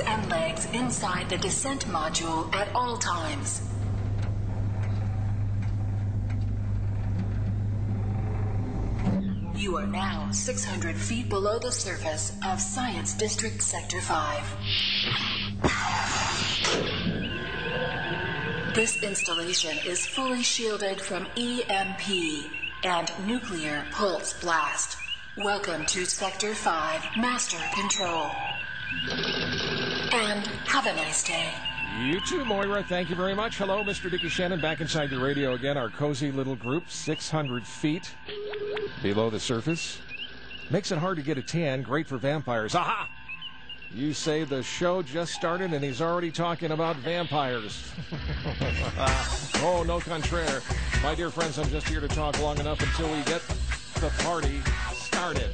arms and legs inside the descent module at all times. You are now 600 feet below the surface of Science District Sector 5. This installation is fully shielded from EMP and nuclear pulse blast. Welcome to Sector 5 Master Control. And have a nice day. You too, Moira. Thank you very much. Hello, Mr. Dickie Shannon, back inside the radio again. Our cozy little group, 600 feet below the surface. Makes it hard to get a tan. Great for vampires. Aha! You say the show just started and he's already talking about vampires. oh, no contraire. My dear friends, I'm just here to talk long enough until we get the party started.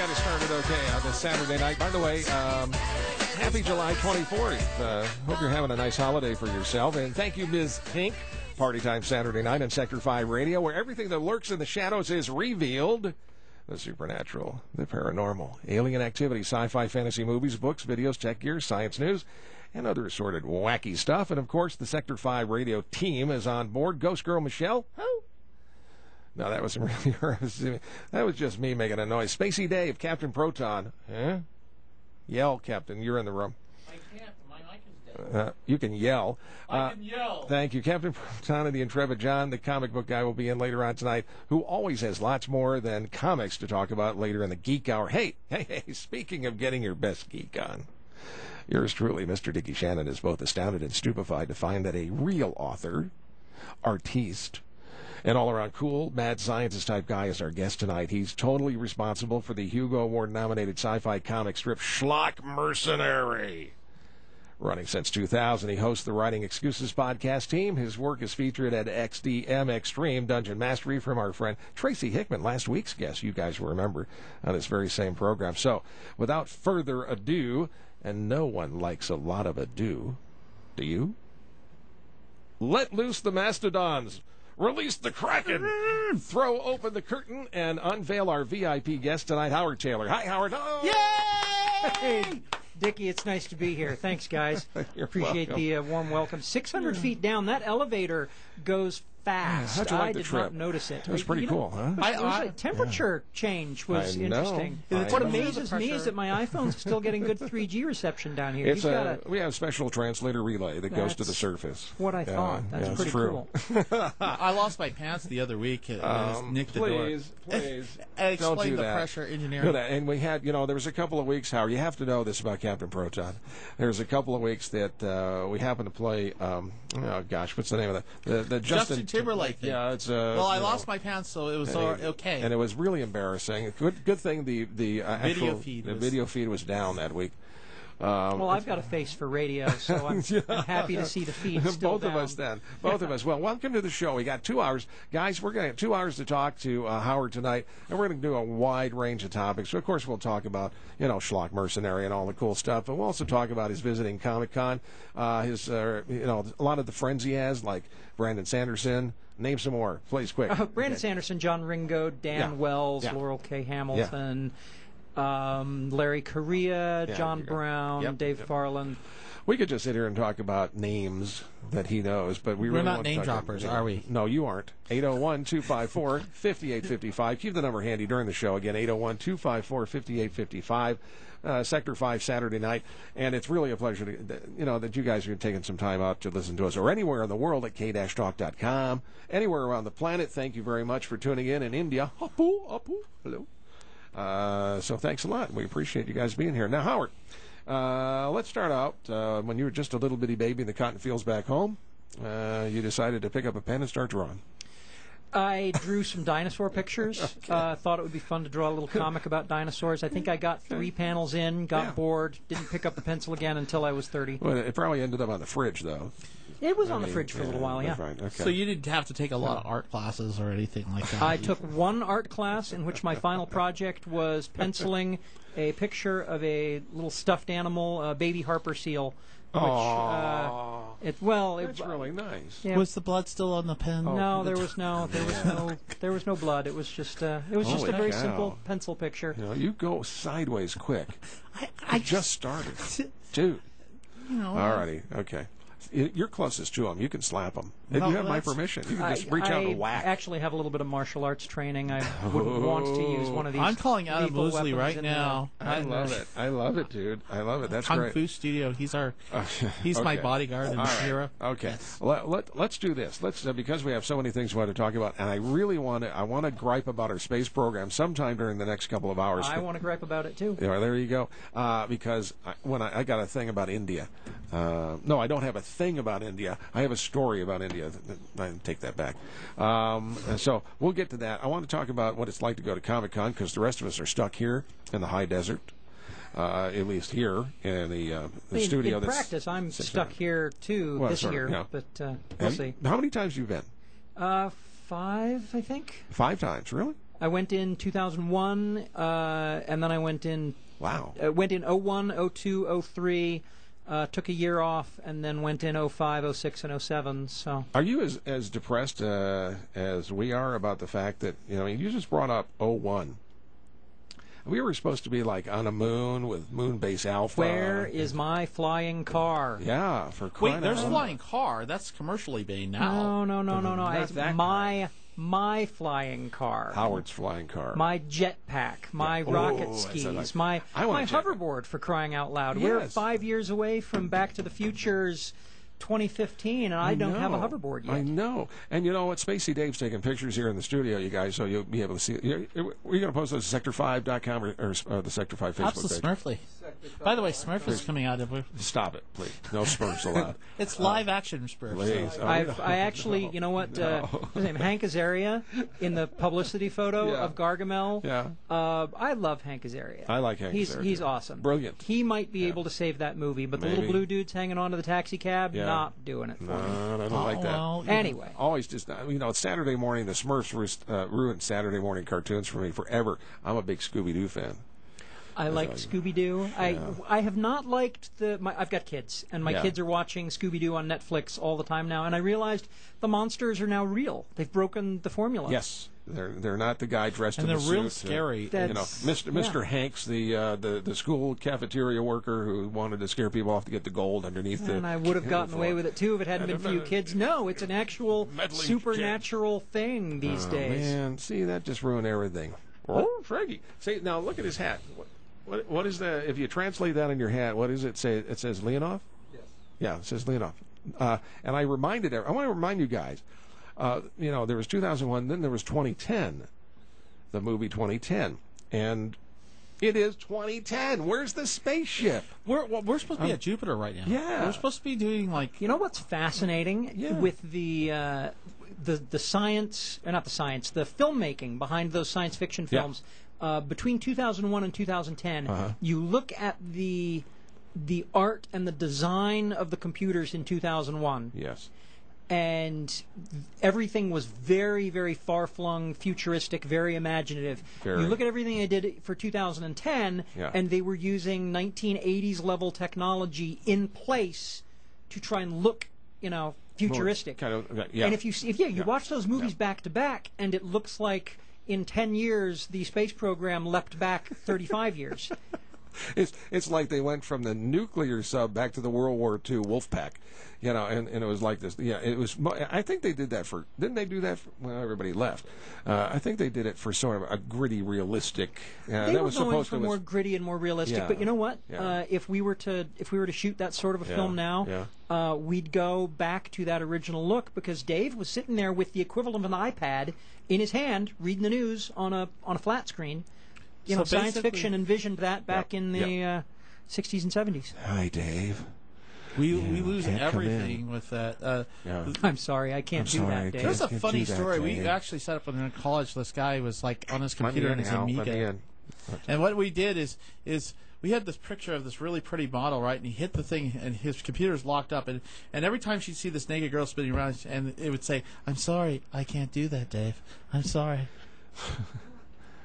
Got it started okay on this Saturday night. By the way, um, happy July 24th. Uh, hope you're having a nice holiday for yourself. And thank you, Ms. Pink. Party time Saturday night on Sector 5 Radio, where everything that lurks in the shadows is revealed. The supernatural, the paranormal, alien activity, sci-fi, fantasy movies, books, videos, tech gear, science news, and other assorted wacky stuff. And of course, the Sector 5 Radio team is on board. Ghost Girl Michelle. No, that wasn't really. That was just me making a noise. Spacey Dave, Captain Proton. Huh? Yell, Captain. You're in the room. I can't. My mic is dead. Uh, you can yell. I Uh, can yell. Thank you. Captain Proton and the Intrepid John, the comic book guy, will be in later on tonight, who always has lots more than comics to talk about later in the Geek Hour. Hey, hey, hey, speaking of getting your best geek on, yours truly, Mr. Dickie Shannon, is both astounded and stupefied to find that a real author, artiste, an all around cool, mad scientist type guy is our guest tonight. He's totally responsible for the Hugo Award nominated sci fi comic strip Schlock Mercenary. Running since 2000, he hosts the Writing Excuses podcast team. His work is featured at XDM Extreme Dungeon Mastery from our friend Tracy Hickman, last week's guest. You guys will remember on this very same program. So, without further ado, and no one likes a lot of ado, do you? Let loose the mastodons. Release the kraken. Throw open the curtain and unveil our VIP guest tonight, Howard Tayler. Hi, Howard. Oh! Hey, Dickie, it's nice to be here. Thanks, guys. You're Appreciate welcome. the uh, warm welcome. 600 feet down, that elevator goes fast. how'd you like I the did trip? not notice it. It was pretty You know, cool, huh? I, it was a temperature change was I know. interesting. I what know. amazes me is that my iPhone's still getting good 3G reception down here. It's You've got a, a, we have a special translator relay that goes to the surface. what I Yeah, thought. That's yeah, pretty true. cool. I lost my pants the other week. It was Um, nicked the please, door. please, Explain don't do the that. pressure Do engineering. that. And we had, you know, there was a couple of weeks, Howard, you have to know this about Captain Proton. There was a couple of weeks that uh, we happened to play, um, oh gosh, what's the name of that? The, the Justin Timberlake thing. Yeah, it's uh, well, I you know, lost my pants, so it was and all, okay. And it was really embarrassing. Good, good thing the the uh, Video actual feed the was- video feed was down that week. Um, Well, I've got a face for radio, so I'm, I'm happy to see the feed still Both of us then. Both of us. Well, welcome to the show. We got two hours. Guys, we're going to have two hours to talk to uh, Howard tonight, and we're going to do a wide range of topics. So, of course, we'll talk about, you know, Schlock Mercenary and all the cool stuff, but we'll also talk about his visiting Comic Con, uh, his, uh, you know, a lot of the friends he has, like Brandon Sanderson. Name some more, please, quick. Uh, Brandon Sanderson, John Ringo, Dan Yeah. Wells, Yeah. Laurell K. Hamilton, um, Larry Correia, Yeah, John there you go. Brown, Yep, Dave yep. Farland. We could just sit here and talk about names that he knows, but we We're really not won't name talk droppers, are we? No, you aren't. 801 254 5855. Keep the number handy during the show. Again, 801 254 5855. Uh, Sector 5 Saturday night. And it's really a pleasure to, you know, that you guys are taking some time out to listen to us or anywhere in the world at k-talk.com. Anywhere around the planet. Thank you very much for tuning in in India. Apu, apu, hello. Uh, so thanks a lot. We appreciate you guys being here. Now, Howard, Uh, let's start out uh, when you were just a little bitty baby in the cotton fields back home. Uh, you decided to pick up a pen and start drawing. I drew some dinosaur pictures. uh, thought it would be fun to draw a little comic about dinosaurs. I think I got three panels in, got Yeah. bored, didn't pick up the pencil again until I was 30. Well, it probably ended up on the fridge, though. It was I on the fridge for a little while, yeah. that's right. Okay. So you didn't have to take a lot of art classes or anything like that. I took one art class in which my final project was penciling a picture of a little stuffed animal, a baby Harper seal. Which, uh, it well, it, that's really nice. yeah, Was the blood still on the pen? no, there was no, there was no, there was no blood. It was just, uh, it was just Holy a very cow. simple pencil picture. You know, you go sideways quick. I, I I just started, dude. you know, Alrighty, okay. Y- You're closest to them. You can slap them. If you have my permission, you can I, just reach out I and whack. actually have a little bit of martial arts training. I wouldn't want to use one of these. I'm calling Adam lethal Mosley right in, now. I And, love uh, it. I love it, dude. I love it. That's Kung great. Fu Studio. He's our. He's my bodyguard in All right. Europe. Okay. Let, let, let's do this. Let's uh, because we have so many things we want to talk about, and I really want to. I want to gripe about our space program sometime during the next couple of hours. I want to gripe about it too. Yeah, there you go. Uh, because I, when I, I got a thing about India. Uh, no, I don't have a thing about India. I have a story about India. I take that back. Um, so we'll get to that. I want to talk about what it's like to go to Comic Con because the rest of us are stuck here in the high desert. Uh, at least here in the, uh, the I mean, studio. in practice, I'm stuck hours. here too Well, this of, year, yeah. but uh, we'll Have- see. How many times have you been? Uh, five, I think. Five times, really? I went in 2001, uh, and then I went in Wow. uh, went in 01, 02, 03, uh, took a year off, and then went in 05, 06, and 07. So Are you as as depressed uh, as we are about the fact that you know? You just brought up 01. We were supposed to be like on a moon with moon base alpha. where is my flying car? Yeah, for crying Wait, there's out a loud. flying car. That's commercially made now. No, no, no, no, no. Not It's that my my flying car. Howard's flying car. my jetpack, my Yeah. rocket Oh, I skis, like- my I my hoverboard for crying out loud. We're five years away from Back to the Future's 2015, and I, don't have a know. hoverboard I know. And you know what? Spacey Dave's taking pictures here in the studio, you guys, so you'll be able to see it. You're, you're going to post those at sector5.com or, or uh, the Sector 5 Facebook Absolutely page. Smurfly. By the way, Smurf is coming out of. Stop it, please. No Smurfs allowed. It's live action Smurfs. Please. Oh, I've, I actually, you know what? Uh, his name? Hank Azaria in the publicity photo Yeah. of Gargamel. Yeah. Uh, I love Hank Azaria. I like Hank He's Azaria, he's awesome. Brilliant. He might be able to save that movie, but the little blue dude's hanging onto the taxi cab, Yeah. Not doing it for me. No, I don't like that. well, Anyway, always just you know Saturday morning the Smurfs uh, ruined Saturday morning cartoons for me forever. I'm a big Scooby Doo fan. I like Scooby Doo. I I have not liked the. My, I've got kids, and my Yeah. kids are watching Scooby Doo on Netflix all the time now. And I realized the monsters are now real. They've broken the formula. Yes, they're they're not the guy dressed And in they're the real suit, uh, scary. you know, That's- Mr. Mr. yeah. Hanks, the uh, the the school cafeteria worker who wanted to scare people off to get the gold underneath the. And I would have gotten away with it too if it hadn't been for you kids. No, it's an actual Meddling supernatural thing these Oh, days. man, see that just ruined everything. Oh, Frankie! See now, look at his hat. What, what what is the? If you translate that in your head, what does it say? It says Leonov. Yes. Yeah, it says Leonov. Uh, and I reminded. I want to remind you guys. Uh, you know, there was 2001, then there was 2010, the movie 2010, and it is 2010. Where's the spaceship? We're well, we're supposed to be at Jupiter right now. yeah. we're supposed to be doing like You know what's fascinating Yeah. with the uh, the the science, or not the science, the filmmaking behind those science fiction Yeah. Uh, between 2001 and 2010, Uh-huh. you look at the the art and the design of the computers in 2001, Yes. and everything was very, very far flung, futuristic, very imaginative. Very. You look at everything they did for 2010, Yeah. and they were using 1980s level technology in place to try and look, you know, futuristic. Kind of. Yeah. And if you see- if yeah, you Yeah. watch those movies back to back, and it looks like in 10 years the space program leapt back 35 years. It's it's like they went from the nuclear sub back to the World War II wolf pack, you know, and, and it was like this. Yeah, it was. I think they did that for. Didn't they do that? For, well, everybody left. Uh, I think they did it for sort of a gritty, realistic. Uh, they that were was going supposed for to. more was- gritty and more realistic. Yeah. But you know what? Yeah. Uh, if we were to if we were to shoot that sort of a Yeah. film now, uh, we'd go back to that original look because Dave was sitting there with the equivalent of an iPad in his hand, reading the news on a on a flat screen. You So know, science fiction envisioned that back Yeah. in the. Uh, 60s and 70s. Hi, Dave. We we lose everything with that. Uh, Yeah. I'm sorry, I can't I'm do sorry, that, Dave. There's a funny do that, story. We actually set up in college. This guy was like on his computer in, on his Hal. Amiga. And what we did is is we had this picture of this really pretty model, right? And he hit the thing, and his computer's locked up. And and every time she'd see this naked girl spinning around, and it would say, "I'm sorry, I can't do that, Dave. I'm sorry."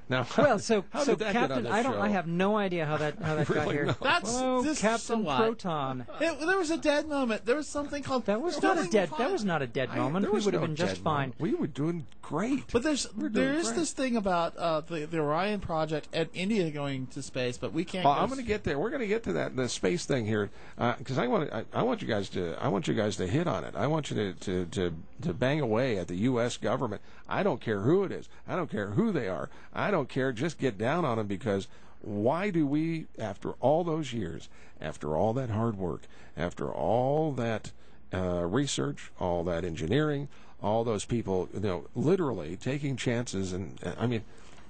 Now, Well, so how so did that get on Captain, I don't, show? I have no idea how that how that got here. no. That's oh, this Captain so? Proton. It, there was a dead moment. There was something called That was not a dead. fun. That was not a dead moment. there We was would have no been just fine. moment. We were doing great. But there's We're doing there is great. this thing about uh, the the Orion project and India going to space, but we can't. Well, go I'm going to get there. We're going to get to that the space thing here because I want. I, I want you guys to. I want you guys to hit on it. I want you to, to to to bang away at the U.S. government. I don't care who it is. I don't care who they are. I don't care. Just get down on them because why do we, after all those years, after all that hard work, after all that uh, research, all that engineering, all those people, you know, literally taking chances and uh, I mean.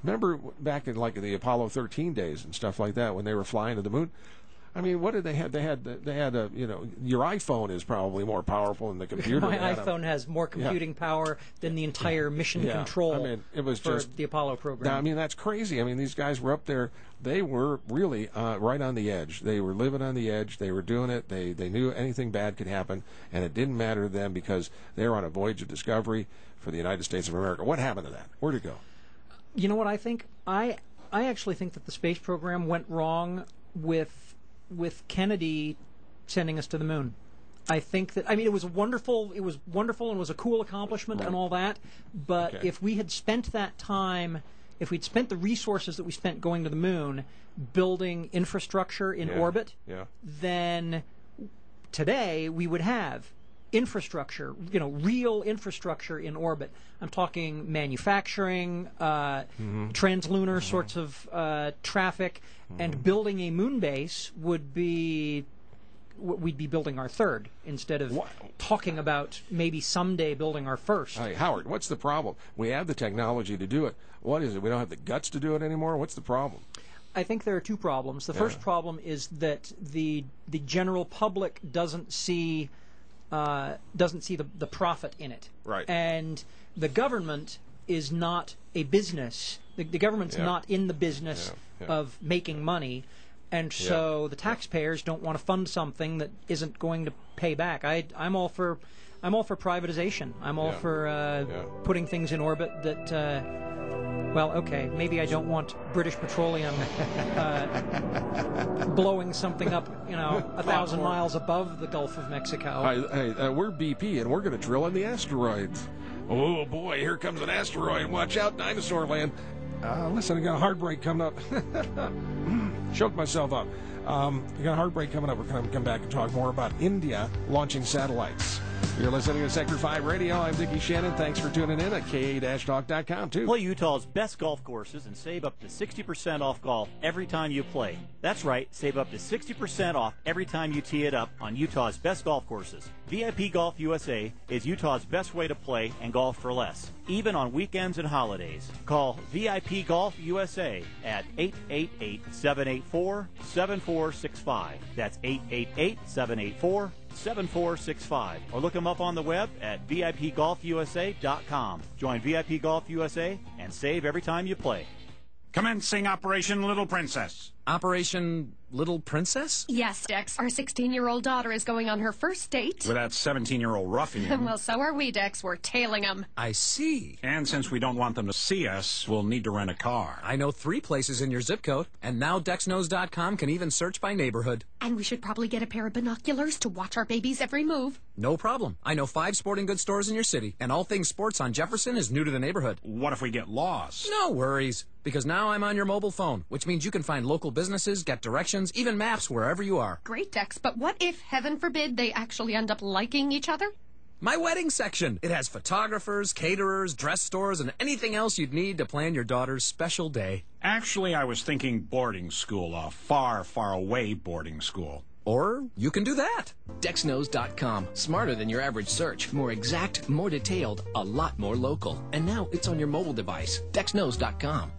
Remember back in like the Apollo 13 days and stuff like that when they were flying to the moon? I mean, what did they have? They had they had a you know your iPhone is probably more powerful than the computer. My had a- iPhone has more computing power than the entire mission Yeah, control I mean, it was for just- the Apollo program. I mean, that's crazy. I mean, these guys were up there. They were really uh, right on the edge. They were living on the edge. They were doing it. They they knew anything bad could happen, and it didn't matter to them because they were on a voyage of discovery for the United States of America. What happened to that? Where'd it go? you know what I think? I I actually think that the space program went wrong with with Kennedy sending us to the moon. I think that I mean it was wonderful. It was wonderful and was a cool accomplishment and all that. But Okay. if we had spent that time, if we'd spent the resources that we spent going to the moon, building infrastructure in Yeah. orbit, Yeah. then today we would have infrastructure, you know, real infrastructure in orbit. I'm talking manufacturing, uh, translunar sorts of uh, traffic, and building a moon base would be. We'd be building our third instead of What? talking about maybe someday building our first. Hey, Howard, what's the problem? We have the technology to do it. What is it? We don't have the guts to do it anymore. What's the problem? I think there are two problems. The first problem is that the the general public doesn't see uh, doesn't see the, the profit in it. Right. And the government is not a business. The, the government's Yeah. not in the business Yeah, yeah. of making money. And so the taxpayers don't want to fund something that isn't going to pay back. I, I'm all for, I'm all for privatization. I'm all Yeah. for uh, Yeah. putting things in orbit that uh, well, okay, maybe I don't want British Petroleum uh, blowing something up, you know, a thousand miles above the Gulf of Mexico. Hi, hey, uh, we're BP, and we're going to drill in the asteroids. Oh boy, here comes an asteroid! Watch out, dinosaur land! Uh, listen, I got a heartbreak coming up. Choked myself up. Um, I got a heartbreak coming up. We're going to come back and talk more about India launching satellites. You're listening to Sector 5 Radio. I'm Dickie Shannon. Thanks for tuning in at ka-talk.com, too. Play Utah's best golf courses and save up to 60% off golf every time you play. That's right, save up to 60% off every time you tee it up on Utah's best golf courses. VIP Golf USA is Utah's best way to play and golf for less, even on weekends and holidays. Call VIP Golf USA at 888-784-7465. That's 888-784 7465 or look them up on the web at VIPGolfUSA.com. Join VIP Golf USA and save every time you play. Commencing Operation Little Princess. Operation Little Princess? Yes, Dex. Our 16 year old daughter is going on her first date. With that 17 year old ruffian. well, so are we, Dex. We're tailing him. I see. and since we don't want them to see us, we'll need to rent a car. I know three places in your zip code, and now DexKnows.com can even search by neighborhood. And we should probably get a pair of binoculars to watch our baby's every move. No problem. I know five sporting goods stores in your city, and all things sports on Jefferson is new to the neighborhood. What if we get lost? No worries, because now I'm on your mobile phone, which means you can find local businesses, get directions, even maps wherever you are. Great, Dex. But what if, heaven forbid, they actually end up liking each other? My wedding section. It has photographers, caterers, dress stores, and anything else you'd need to plan your daughter's special day. Actually, I was thinking boarding school, a far, far away boarding school. Or you can do that. DexKnows.com. Smarter than your average search. More exact, more detailed, a lot more local. And now it's on your mobile device. DexKnows.com.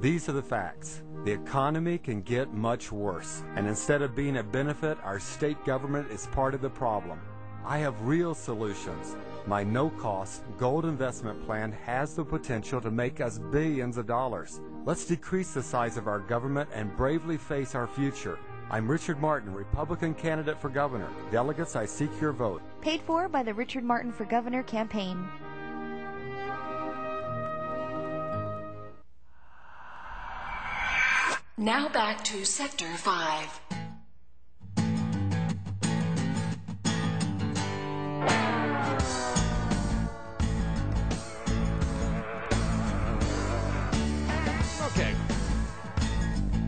These are the facts. The economy can get much worse, and instead of being a benefit, our state government is part of the problem. I have real solutions. My no cost gold investment plan has the potential to make us billions of dollars. Let's decrease the size of our government and bravely face our future. I'm Richard Martin, Republican candidate for governor. Delegates, I seek your vote. Paid for by the Richard Martin for Governor campaign. Now back to Sector 5. Okay.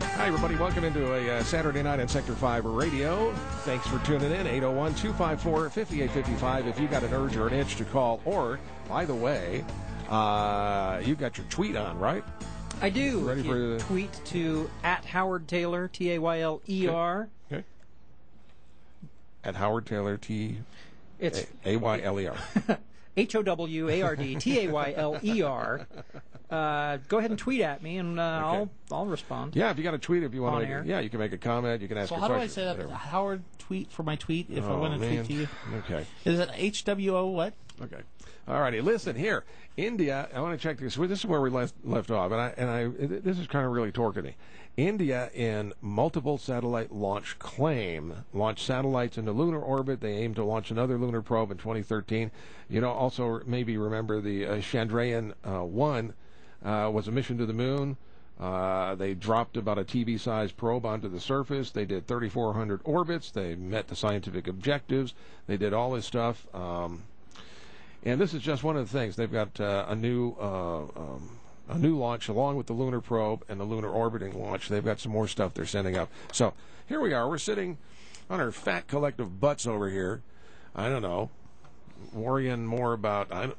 Hi, everybody. Welcome into a uh, Saturday night on Sector 5 Radio. Thanks for tuning in. 801 254 5855 if you got an urge or an itch to call. Or, by the way, uh, you got your tweet on, right? I do. Ready for the- tweet to at Howard Tayler T A Y L E R. Okay. At Howard Tayler T It's A Y L E R. H O W A R D T A Y L E R. Uh, Go ahead and tweet at me, and uh, I'll I'll respond. Yeah, if you got a tweet, if you want to, make air. yeah, you can make a comment. You can ask So a how do I question. say that? whatever. Howard tweet for my tweet if I Oh, want to tweet to you. Okay. Is it H W O what? Okay. All righty. Listen here, India. I want to check this. This is where we left left off, and I and I. This is kind of really torquing me. India, in multiple satellite launch claim, launched satellites into lunar orbit. They aim to launch another lunar probe in 2013. You know, also maybe remember the uh, Chandrayaan uh, one uh, was a mission to the moon. Uh, they dropped about a TV-sized probe onto the surface. They did 3,400 orbits. They met the scientific objectives. They did all this stuff. Um, and this is just one of the things. They've got uh, a new uh, um, a new launch along with the lunar probe and the lunar orbiting launch. They've got some more stuff they're sending up. So here we are. We're sitting on our fat collective butts over here. I don't know, worrying more about I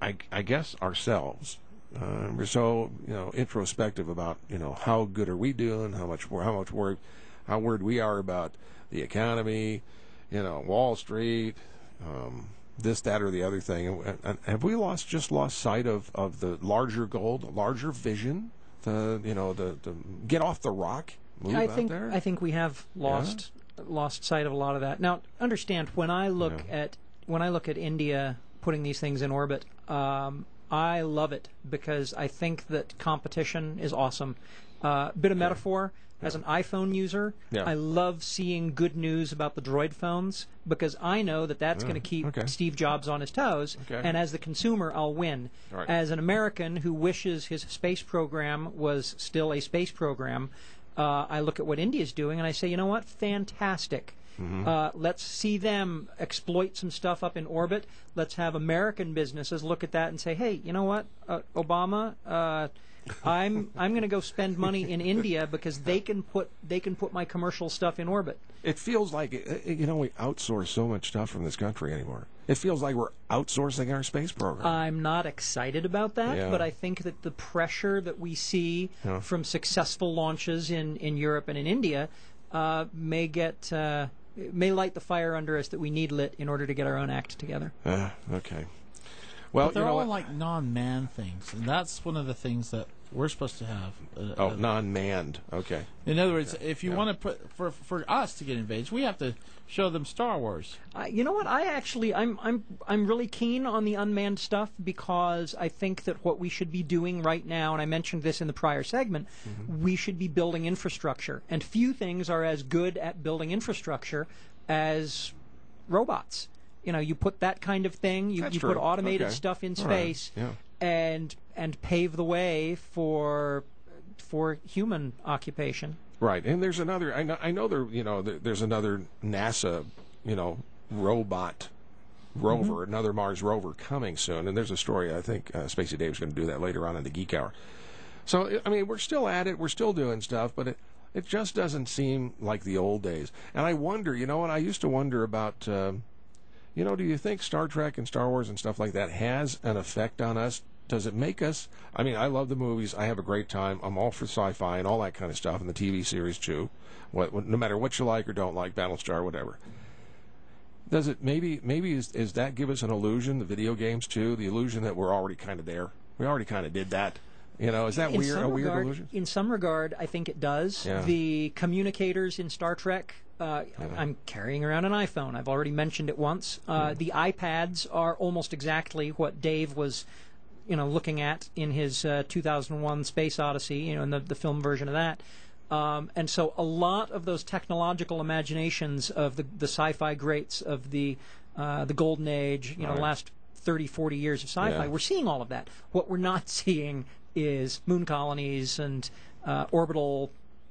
I, I guess ourselves. Uh, we're so you know introspective about you know how good are we doing, how much how much work, how worried we are about the economy, you know Wall Street, um, this that or the other thing. And, and have we lost just lost sight of, of the larger goal, the larger vision, the you know the, the get off the rock, move I out think there? I think we have lost lost sight of a lot of that. Now, understand when I look Yeah. at when I look at India putting these things in orbit, um, I love it because I think that competition is awesome. Uh, bit of metaphor. As an iPhone user, Yeah. I love seeing good news about the Droid phones because I know that that's Yeah, going to keep okay. Steve Jobs on his toes. Okay. And as the consumer, I'll win. Right. As an American who wishes his space program was still a space program, uh, I look at what India's doing and I say, you know what? Fantastic. Mm-hmm. Uh, let's see them exploit some stuff up in orbit. Let's have American businesses look at that and say, hey, you know what, uh, Obama, uh, I'm I'm going to go spend money in India because they can put they can put my commercial stuff in orbit. It feels like uh, you know we outsource so much stuff from this country anymore. It feels like we're outsourcing our space program. I'm not excited about that, Yeah. but I think that the pressure that we see Yeah. from successful launches in, in Europe and in India uh, may get uh, may light the fire under us that we need lit in order to get our own act together. Uh, okay. Well, but they're you know all what? like non-man things, and that's one of the things that we're supposed to have. Uh, oh, non-manned. Okay. in other words, if you want to put for for us to get invaded, we have to show them Star Wars. I, you know what? I actually, I'm, I'm, I'm really keen on the unmanned stuff because I think that what we should be doing right now, and I mentioned this in the prior segment, we should be building infrastructure, and few things are as good at building infrastructure as robots. You know, you put that kind of thing, you, you put automated Okay. stuff in All right. space, Yeah. And and pave the way for for human occupation. Right, and there's another. I know. I know there. You know, there, there's another NASA. You know, robot rover, Mm-hmm. another Mars rover coming soon. And there's a story. I think uh, Spacey Dave's going to do that later on in the Geek Hour. So I mean, we're still at it. We're still doing stuff, but it it just doesn't seem like the old days. And I wonder. You know what? I used to wonder about. um you know, do you think Star Trek and Star Wars and stuff like that has an effect on us? Does it make us? I mean, I love the movies. I have a great time. I'm all for sci-fi and all that kind of stuff, and the TV series too. What, what, no matter what you like or don't like, Battlestar, whatever. Does it maybe maybe is, is that give us an illusion? The video games too, the illusion that we're already kind of there. We already kind of did that. You know, is that in weird? some A weird illusion? In some regard, I think it does. Yeah. The communicators in Star Trek. Uh, I'm carrying around an iPhone. I've already mentioned it once. Uh, Hmm. The iPads are almost exactly what Dave was, you know, looking at in his uh, 2001 Space Odyssey. You know, in the the film version of that. Um, and so a lot of those technological imaginations of the the sci-fi greats of the uh, the golden age, you know, Right. last 30, 40 years of sci-fi, Yeah. we're seeing all of that. What we're not seeing is moon colonies and uh,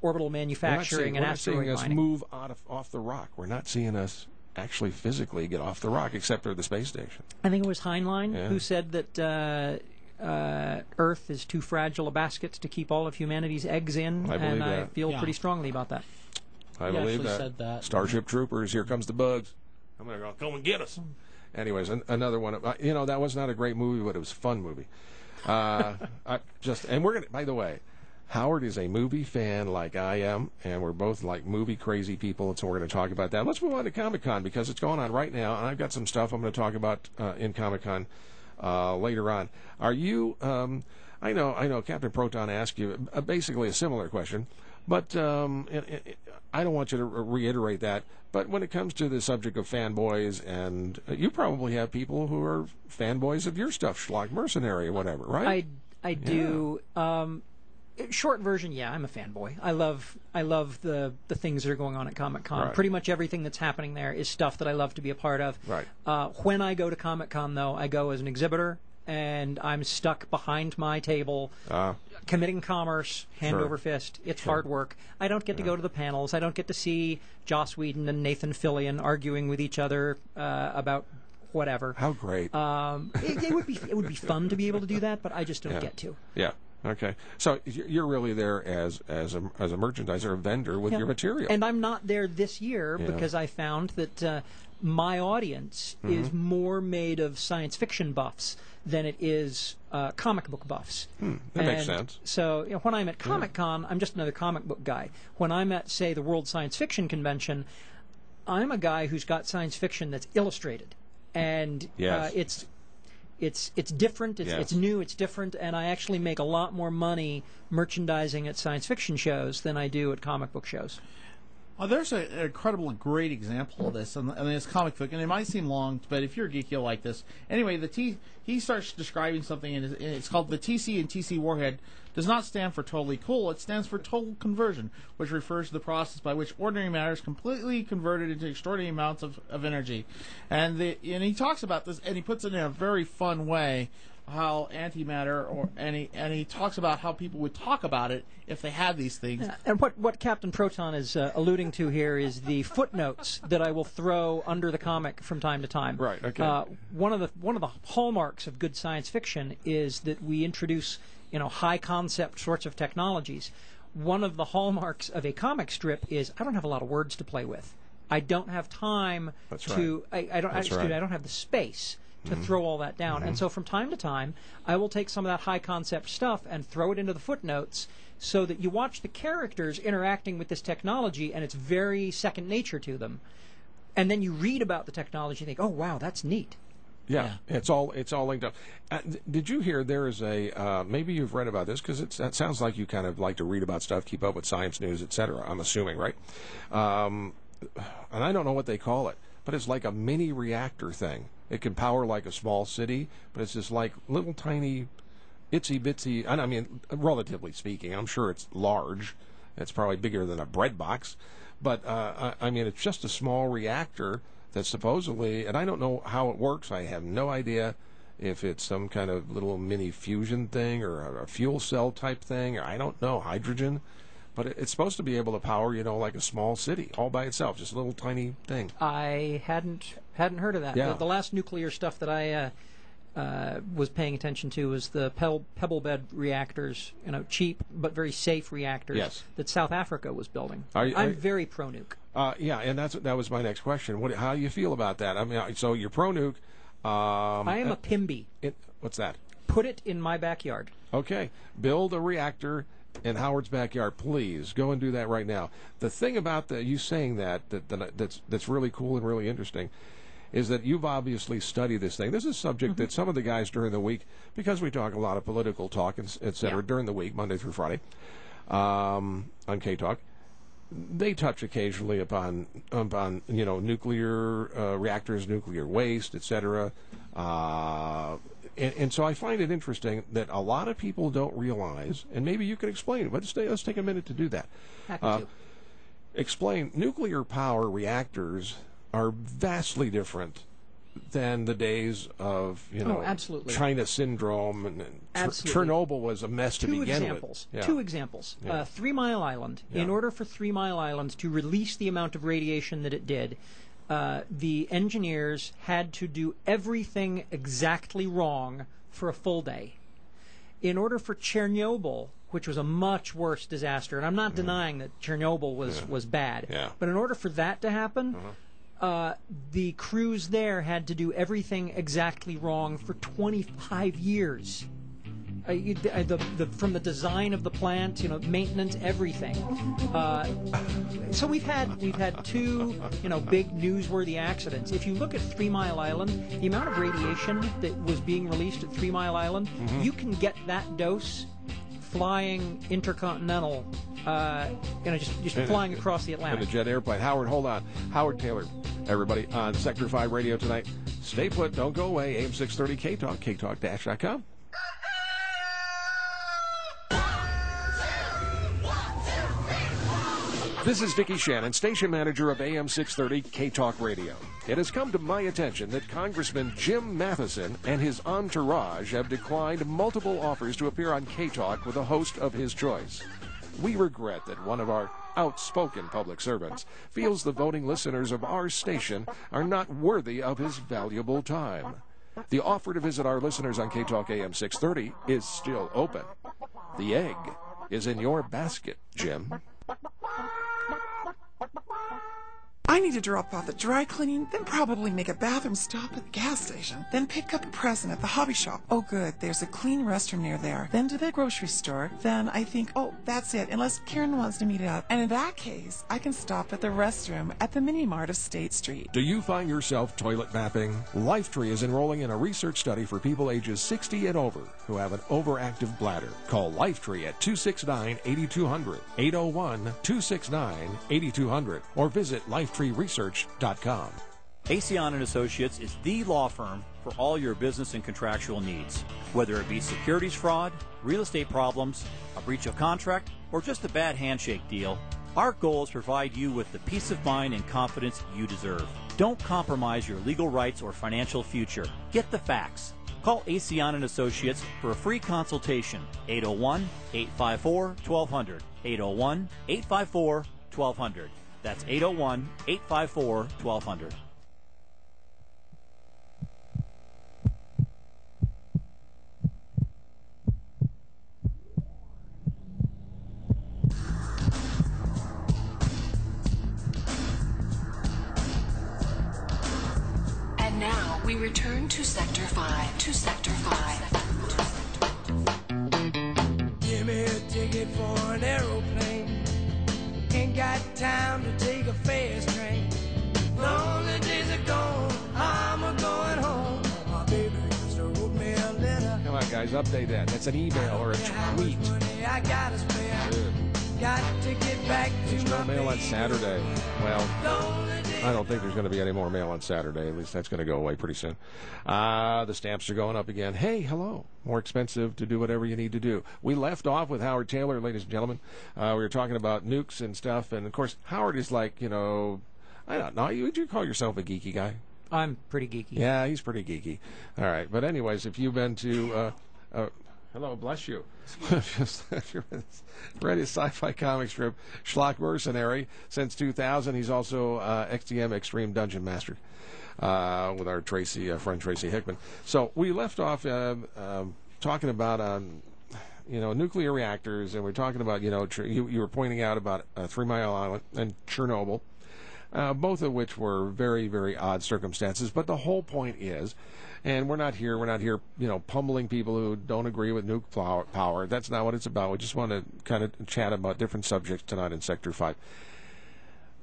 orbital orbital We're not manufacturing seeing, and we're not seeing asteroid us move out of, off the rock. We're not seeing us actually physically get off the rock, except for the space station. I think it was Heinlein Yeah. who said that uh, uh, Earth is too fragile a basket to keep all of humanity's eggs in, I believe and I feel Yeah. pretty strongly about that. I He believe that. said that. Starship Troopers, here comes the bugs. I'm gonna go, come and get us. Anyways, an, another one. uh, You know, that was not a great movie, but it was a fun movie. Uh, I just and we're gonna. By the way, Howard is a movie fan like I am, and we're both like movie crazy people, and so we're going to talk about that. Let's move on to Comic Con because it's going on right now, and I've got some stuff I'm going to talk about uh, in Comic Con uh, later on. Are you? Um, I know, I know. Captain Proton asked you uh, basically a similar question, but um, it, it, I don't want you to reiterate that. But when it comes to the subject of fanboys, and uh, you probably have people who are fanboys of your stuff, Schlock Mercenary or whatever, right? I I do. Um, short version, yeah, I'm a fanboy. I love I love the the things that are going on at Comic Con. Right. Pretty much everything that's happening there is stuff that I love to be a part of. Right. Uh, when I go to Comic Con, though, I go as an exhibitor, and I'm stuck behind my table. Uh, Committing commerce, hand Sure. over fist. It's Sure. hard work. I don't get to go to the panels. I don't get to see Joss Whedon and Nathan Fillion arguing with each other uh, about whatever. How great! Um, it, it would be it would be fun to be able to do that, but I just don't Yeah. get to. Yeah. Okay. So you're really there as as a as a merchandiser, a vendor with Yeah. your material. And I'm not there this year Yeah. because I found that uh, my audience is Mhm. more made of science fiction buffs than it is uh, comic book buffs. Hmm, that makes sense. So you know, when I'm at Comic Con, I'm just another comic book guy. When I'm at, say, the World Science Fiction Convention, I'm a guy who's got science fiction that's illustrated, and Yes. uh, it's it's it's different. It's it's new. It's different, and I actually make a lot more money merchandising at science fiction shows than I do at comic book shows. Oh, there's an incredible, great example of this, and, and it's comic book, and it might seem long, but if you're a geek, you'll like this. Anyway, the T he starts describing something, and it's- and it's called the TC and TC Warhead. Does not stand for totally cool. It stands for total conversion, which refers to the process by which ordinary matter is completely converted into extraordinary amounts of, of energy. And the and he talks about this, and he puts it in a very fun way how antimatter or any and he talks about how people would talk about it if they had these things. And what, what Captain Proton is uh, alluding to here is the footnotes that I will throw under the comic from time to time. Right, okay. Uh, one of the one of the hallmarks of good science fiction is that we introduce you know high concept sorts of technologies. One of the hallmarks of a comic strip is I don't have a lot of words to play with. I don't have time That's to. I, I don't. That's excuse me, right. I don't have the space to Mhm. throw all that down. Mhm. And so from time to time, I will take some of that high concept stuff and throw it into the footnotes so that you watch the characters interacting with this technology and it's very second nature to them. And then you read about the technology and think, oh, wow, that's neat. Yeah, it's all it's all linked up. Uh, th- did you hear there is a uh, maybe you've read about this because it sounds like you kind of like to read about stuff, keep up with science news, etc. I'm assuming, right? Um, and I don't know what they call it, but it's like a mini reactor thing. It can power like a small city, but it's just like little tiny, itsy bitsy. I mean, relatively speaking, I'm sure it's large. It's probably bigger than a bread box, but uh, I, I mean, it's just a small reactor that supposedly, and I don't know how it works. I have no idea if it's some kind of little mini fusion thing or a, a fuel cell type thing. Or I don't know hydrogen, but it's supposed to be able to power, you know, like a small city all by itself, just a little tiny thing. I hadn't hadn't heard of that. Yeah. The, the last nuclear stuff that I uh, uh, was paying attention to was the pebble, pebble bed reactors, you know, cheap but very safe reactors Yes. that South Africa was building. Are I'm are- very pro nuke. Uh, yeah, and that's that was my next question. What, how do you feel about that? I mean, so you're pro nuke. Um, I am a uh, PIMBY. It, what's that? Put it in my backyard. Okay, build a reactor in Howard's backyard, please. Go and do that right now. The thing about the you saying that, that, that that's that's really cool and really interesting is that you've obviously studied this thing. This is a subject Mm-hmm. that some of the guys during the week, because we talk a lot of political talk, and et cetera, Yeah. during the week, Monday through Friday, um, on K Talk, they touch occasionally upon upon you know nuclear uh, reactors, nuclear waste, etc. Uh, and, and so I find it interesting that a lot of people don't realize, and maybe you can explain. it, But let's, stay, let's take a minute to do that. Happy Uh, to. explain nuclear power reactors are vastly different than the days of you know Oh, absolutely. China syndrome and, and. Chernobyl was a mess to Two begin examples. with. Yeah. Two examples. Yeah. Uh, Three Mile Island. In order for Three Mile Island to release the amount of radiation that it did, uh, the engineers had to do everything exactly wrong for a full day. In order for Chernobyl, which was a much worse disaster, and I'm not denying that Chernobyl was, was bad, Yeah. but in order for that to happen, uh, the crews there had to do everything exactly wrong for 25 years. Uh, the, the, from the design of the plant, you know, maintenance, everything. Uh, so we've had we've had two, you know, big newsworthy accidents. If you look at Three Mile Island, the amount of radiation that was being released at Three Mile Island, Mm-hmm. you can get that dose flying intercontinental, uh, you know, just, just flying across the Atlantic. in a jet airplane. Howard, hold on. Howard Tayler, everybody on Sector 5 Radio tonight. Stay put, don't go away. AM 630 K Talk, ktalk-com. This is Vicki Shannon, station manager of AM 630 K Talk Radio. It has come to my attention that Congressman Jim Matheson and his entourage have declined multiple offers to appear on K Talk with a host of his choice. We regret that one of our outspoken public servants feels the voting listeners of our station are not worthy of his valuable time. The offer to visit our listeners on K Talk AM 630 is still open. The egg is in your basket, Jim. bắt bắt bắt bắt bắt bắt bắt bắt I need to drop off at dry cleaning, then probably make a bathroom stop at the gas station, then pick up a present at the hobby shop. Oh, good, there's a clean restroom near there. Then to the grocery store. Then I think, oh, that's it, unless Karen wants to meet up. And in that case, I can stop at the restroom at the mini mart of State Street. Do you find yourself toilet mapping? Lifetree is enrolling in a research study for people ages 60 and over who have an overactive bladder. Call Lifetree at 269 8200, 801 269 8200, or visit lifetreeresearch.com. Acion and Associates is the law firm for all your business and contractual needs. Whether it be securities fraud, real estate problems, a breach of contract, or just a bad handshake deal, our goal is to provide you with the peace of mind and confidence you deserve. Don't compromise your legal rights or financial future. Get the facts. Call Acion and Associates for a free consultation. 801-854-1200. 801-854-1200. That's 801-854-1200. And now we return to Sector 5. To Sector 5. Give me a ticket for an aeroplane. Ain't got time to take a fast train. Lonely days are gone. I'm a going home. Oh, my baby just wrote me a letter. Come on, guys, update that. That's an email or a tweet. I gotta spare. Got to get back to There's no my mail on. Saturday. Well, I don't think there's going to be any more mail on Saturday. At least that's going to go away pretty soon. Uh, the stamps are going up again. Hey, hello. More expensive to do whatever you need to do. We left off with Howard Tayler, ladies and gentlemen. Uh, we were talking about nukes and stuff. And of course, Howard is like, you know, I don't know. Would you call yourself a geeky guy? I'm pretty geeky. Yeah, he's pretty geeky. All right. But, anyways, if you've been to. Uh, uh, hello, bless you. Just read his sci-fi comic strip Schlock Mercenary since 2000. He's also uh, XDM Extreme Dungeon Master uh, with our Tracy uh, friend Tracy Hickman. So we left off uh, um, talking about um, you know nuclear reactors, and we're talking about you know tr- you, you were pointing out about uh, Three Mile Island and Chernobyl. Uh, both of which were very, very odd circumstances. But the whole point is, and we're not here, we're not here, you know, pummeling people who don't agree with nuke power. That's not what it's about. We just want to kind of chat about different subjects tonight in Sector 5.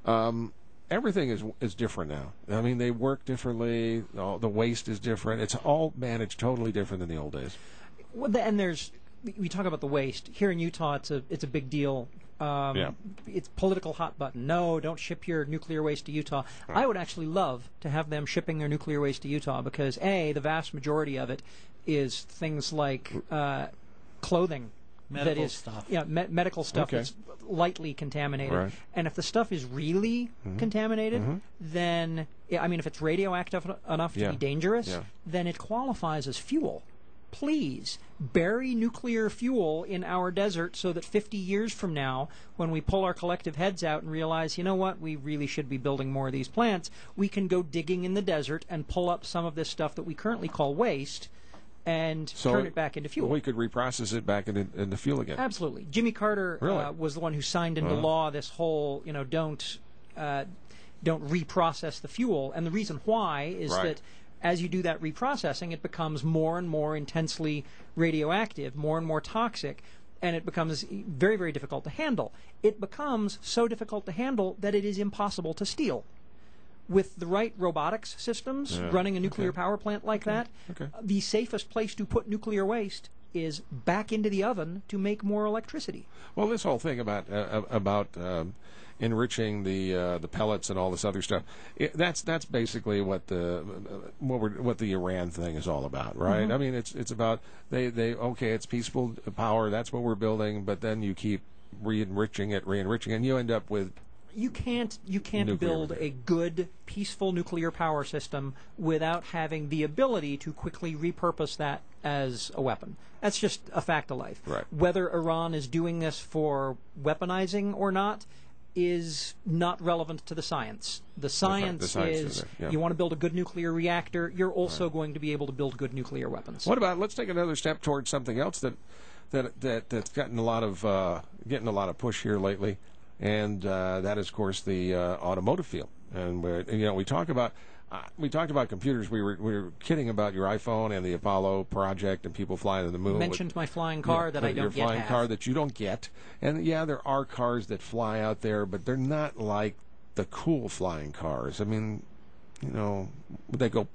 Um, everything is is different now. I mean, they work differently. The waste is different. It's all managed totally different than the old days. Well, and there's we talk about the waste here in Utah. It's a it's a big deal. Um, Yeah. It's political hot button. No, don't ship your nuclear waste to Utah. I would actually love to have them shipping their nuclear waste to Utah because a the vast majority of it is things like uh, clothing. that Medical is, stuff. Yeah, me- medical stuff Okay. that's lightly contaminated. Right. And if the stuff is really Mhm. contaminated, Mhm. then yeah, I mean, if it's radioactive enough to Yeah. be dangerous, Yeah. then it qualifies as fuel. Please bury nuclear fuel in our desert so that 50 years from now, when we pull our collective heads out and realize, you know what, we really should be building more of these plants, we can go digging in the desert and pull up some of this stuff that we currently call waste and So turn it back into fuel. We could reprocess it back into, into fuel again. Absolutely. Jimmy Carter Really? uh, was the one who signed into Uh-huh. law this whole, you know, don't uh, don't reprocess the fuel. And the reason why is Right. that as you do that reprocessing, it becomes more and more intensely radioactive, more and more toxic, and it becomes very, very difficult to handle. It becomes so difficult to handle that it is impossible to steal. With the right robotics systems Yeah. running a nuclear Okay. power plant like that, Okay. the safest place to put nuclear waste is back into the oven to make more electricity. Well, this whole thing about uh, about um, enriching the uh, the pellets and all this other stuff, it, that's that's basically what the what we're, what the Iran thing is all about, right? Mhm. I mean, it's it's about they they okay, it's peaceful power, that's what we're building, but then you keep re-enriching it, re-enriching, it, and you end up with You can't you can't Nuclear build a good peaceful nuclear power system without having the ability to quickly repurpose that as a weapon. That's just a fact of life. Right. Whether Iran is doing this for weaponizing or not is not relevant to the science. The science, science is is yeah. you want to build a good nuclear reactor, you're also going to be able to build good nuclear weapons. What about let's take another step towards something else that that that that's gotten a lot of uh, getting a lot of push here lately, and uh, that is of course the uh, automotive field. And we're, you know we talk about we talked about computers. We were we were kidding about your iPhone and the Apollo project and people flying to the moon. with- mentioned my flying car Yeah, that I don't yet flying have. car that you don't get. And yeah, there are cars that fly out there, but they're not like the cool flying cars. I mean, you know, they go.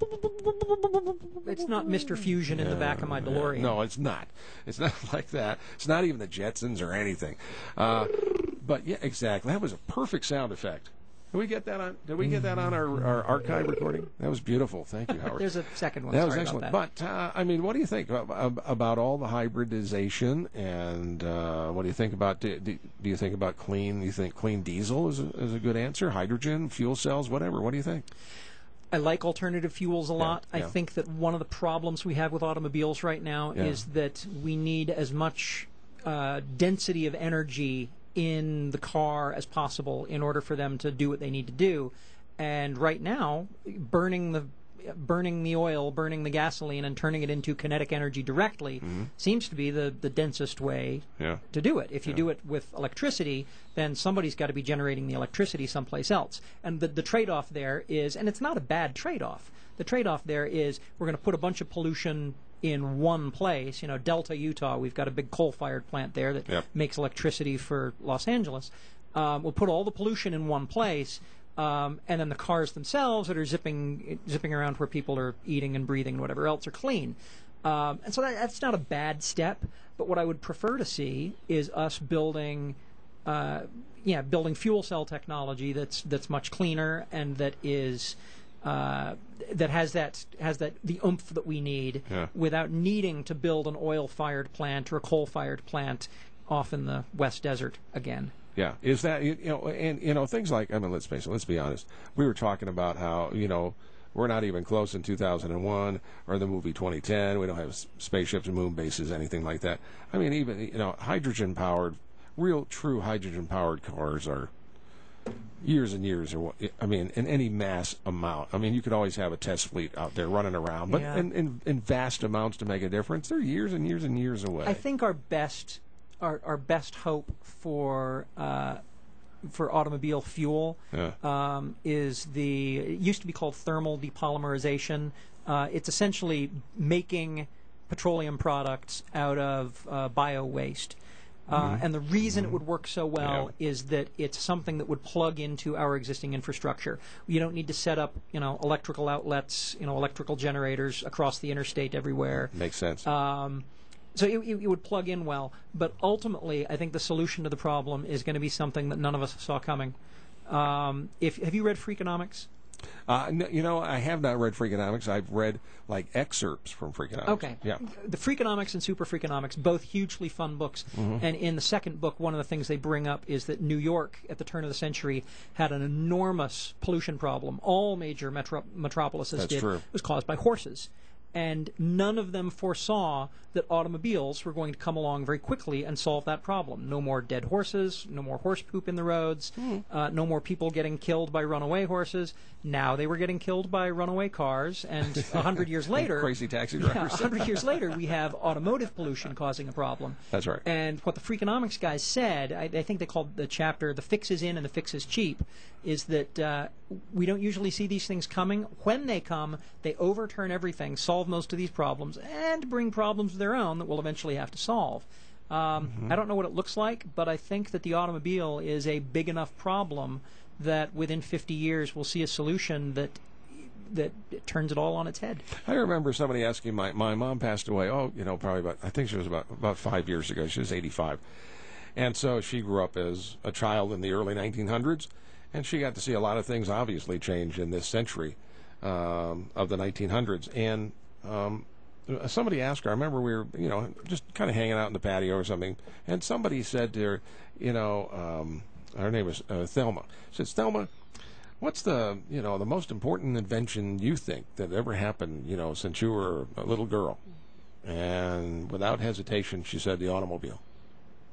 It's not Mr. Fusion in the back of my DeLorean. No, it's not. It's not like that. It's not even the Jetsons or anything. Uh, but yeah, exactly. That was a perfect sound effect. Did we get that on? Did we get that on our, our archive recording? That was beautiful. Thank you, Howard. There's a second one. That was excellent. But uh, I mean, what do you think about, about all the hybridization, and uh, what do you think about? Do, do, you think about clean? Do you think clean diesel is a, is a good answer? Hydrogen, fuel cells, whatever. What do you think? I like alternative fuels a lot. I yeah. think that one of the problems we have with automobiles right now Yeah. is that we need as much uh, density of energy in the car as possible in order for them to do what they need to do. And right now, burning the burning the oil, burning the gasoline, and turning it into kinetic energy directly mm-hmm. seems to be the, the densest way Yeah. to do it. If you do it with electricity, then somebody's got to be generating the electricity someplace else. And the, the trade off there is, and it's not a bad trade off, the trade off there is we're going to put a bunch of pollution in one place. You know, Delta, Utah, we've got a big coal fired plant there that Yep. makes electricity for Los Angeles. Um, we'll put all the pollution in one place. Um, and then the cars themselves that are zipping zipping around where people are eating and breathing and whatever else are clean. Um, and so that, that's not a bad step. But what I would prefer to see is us building, uh, yeah, building fuel cell technology that's that's much cleaner and that is uh, that has that has that the oomph that we need Yeah. without needing to build an oil-fired plant or a coal-fired plant off in the West Desert again. Yeah, is that you you know, and you know things like I mean, let's face it, let's be honest. We were talking about how you know we're not even close in 2001 or the movie 2010. We don't have spaceships and moon bases, anything like that. I mean, even you know, hydrogen powered, real true hydrogen powered cars are years and years or what I mean in any mass amount. I mean you could always have a test fleet out there running around, but Yeah. in, in in vast amounts to make a difference, they're years and years and years away. I think our best our, our best hope for uh, for automobile fuel Yeah. um, is the it used to be called thermal depolymerization. Uh, it's essentially making petroleum products out of uh, bio waste. Uh, Mhm. And the reason it would work so well Yeah. is that it's something that would plug into our existing infrastructure. You don't need to set up, you know, electrical outlets, you know, electrical generators across the interstate everywhere. Makes sense. Um, so it, it, it would plug in well, but ultimately, I think the solution to the problem is going to be something that none of us saw coming. Um, if have you read Freakonomics? Uh, you know, I have not read Freakonomics. I've read like excerpts from Freakonomics. Okay. Yeah. The Freakonomics and Super Freakonomics, both hugely fun books. Mhm. And in the second book, one of the things they bring up is that New York at the turn of the century had an enormous pollution problem. All major metro- metropolises That's did. true. It was caused by horses. And none of them foresaw that automobiles were going to come along very quickly and solve that problem. No more dead horses, no more horse poop in the roads, uh, no more people getting killed by runaway horses. Now they were getting killed by runaway cars, and a hundred years later, Crazy taxi drivers. a hundred years later, we have automotive pollution causing a problem. That's right. And what the Freakonomics guys said, I, I think they called the chapter "The Fix is In and the Fix is Cheap," is that uh, we don't usually see these things coming. When they come, they overturn everything, solve most of these problems, and bring problems of their own that we'll eventually have to solve. Um, Mm-hmm. I don't know what it looks like, but I think that the automobile is a big enough problem that within 50 years we'll see a solution that that turns it all on its head. I remember somebody asking my my mom passed away. Oh, you know, probably about I think she was about about five years ago. She was eighty five, and so she grew up as a child in the early nineteen hundreds, and she got to see a lot of things obviously change in this century um, of the nineteen hundreds. And um, somebody asked her. I remember we were you know just kind of hanging out in the patio or something, and somebody said to her, you know, um, her name was uh, Thelma. She said, Thelma. What's the you know the most important invention you think that ever happened you know since you were a little girl? And without hesitation, she said the automobile.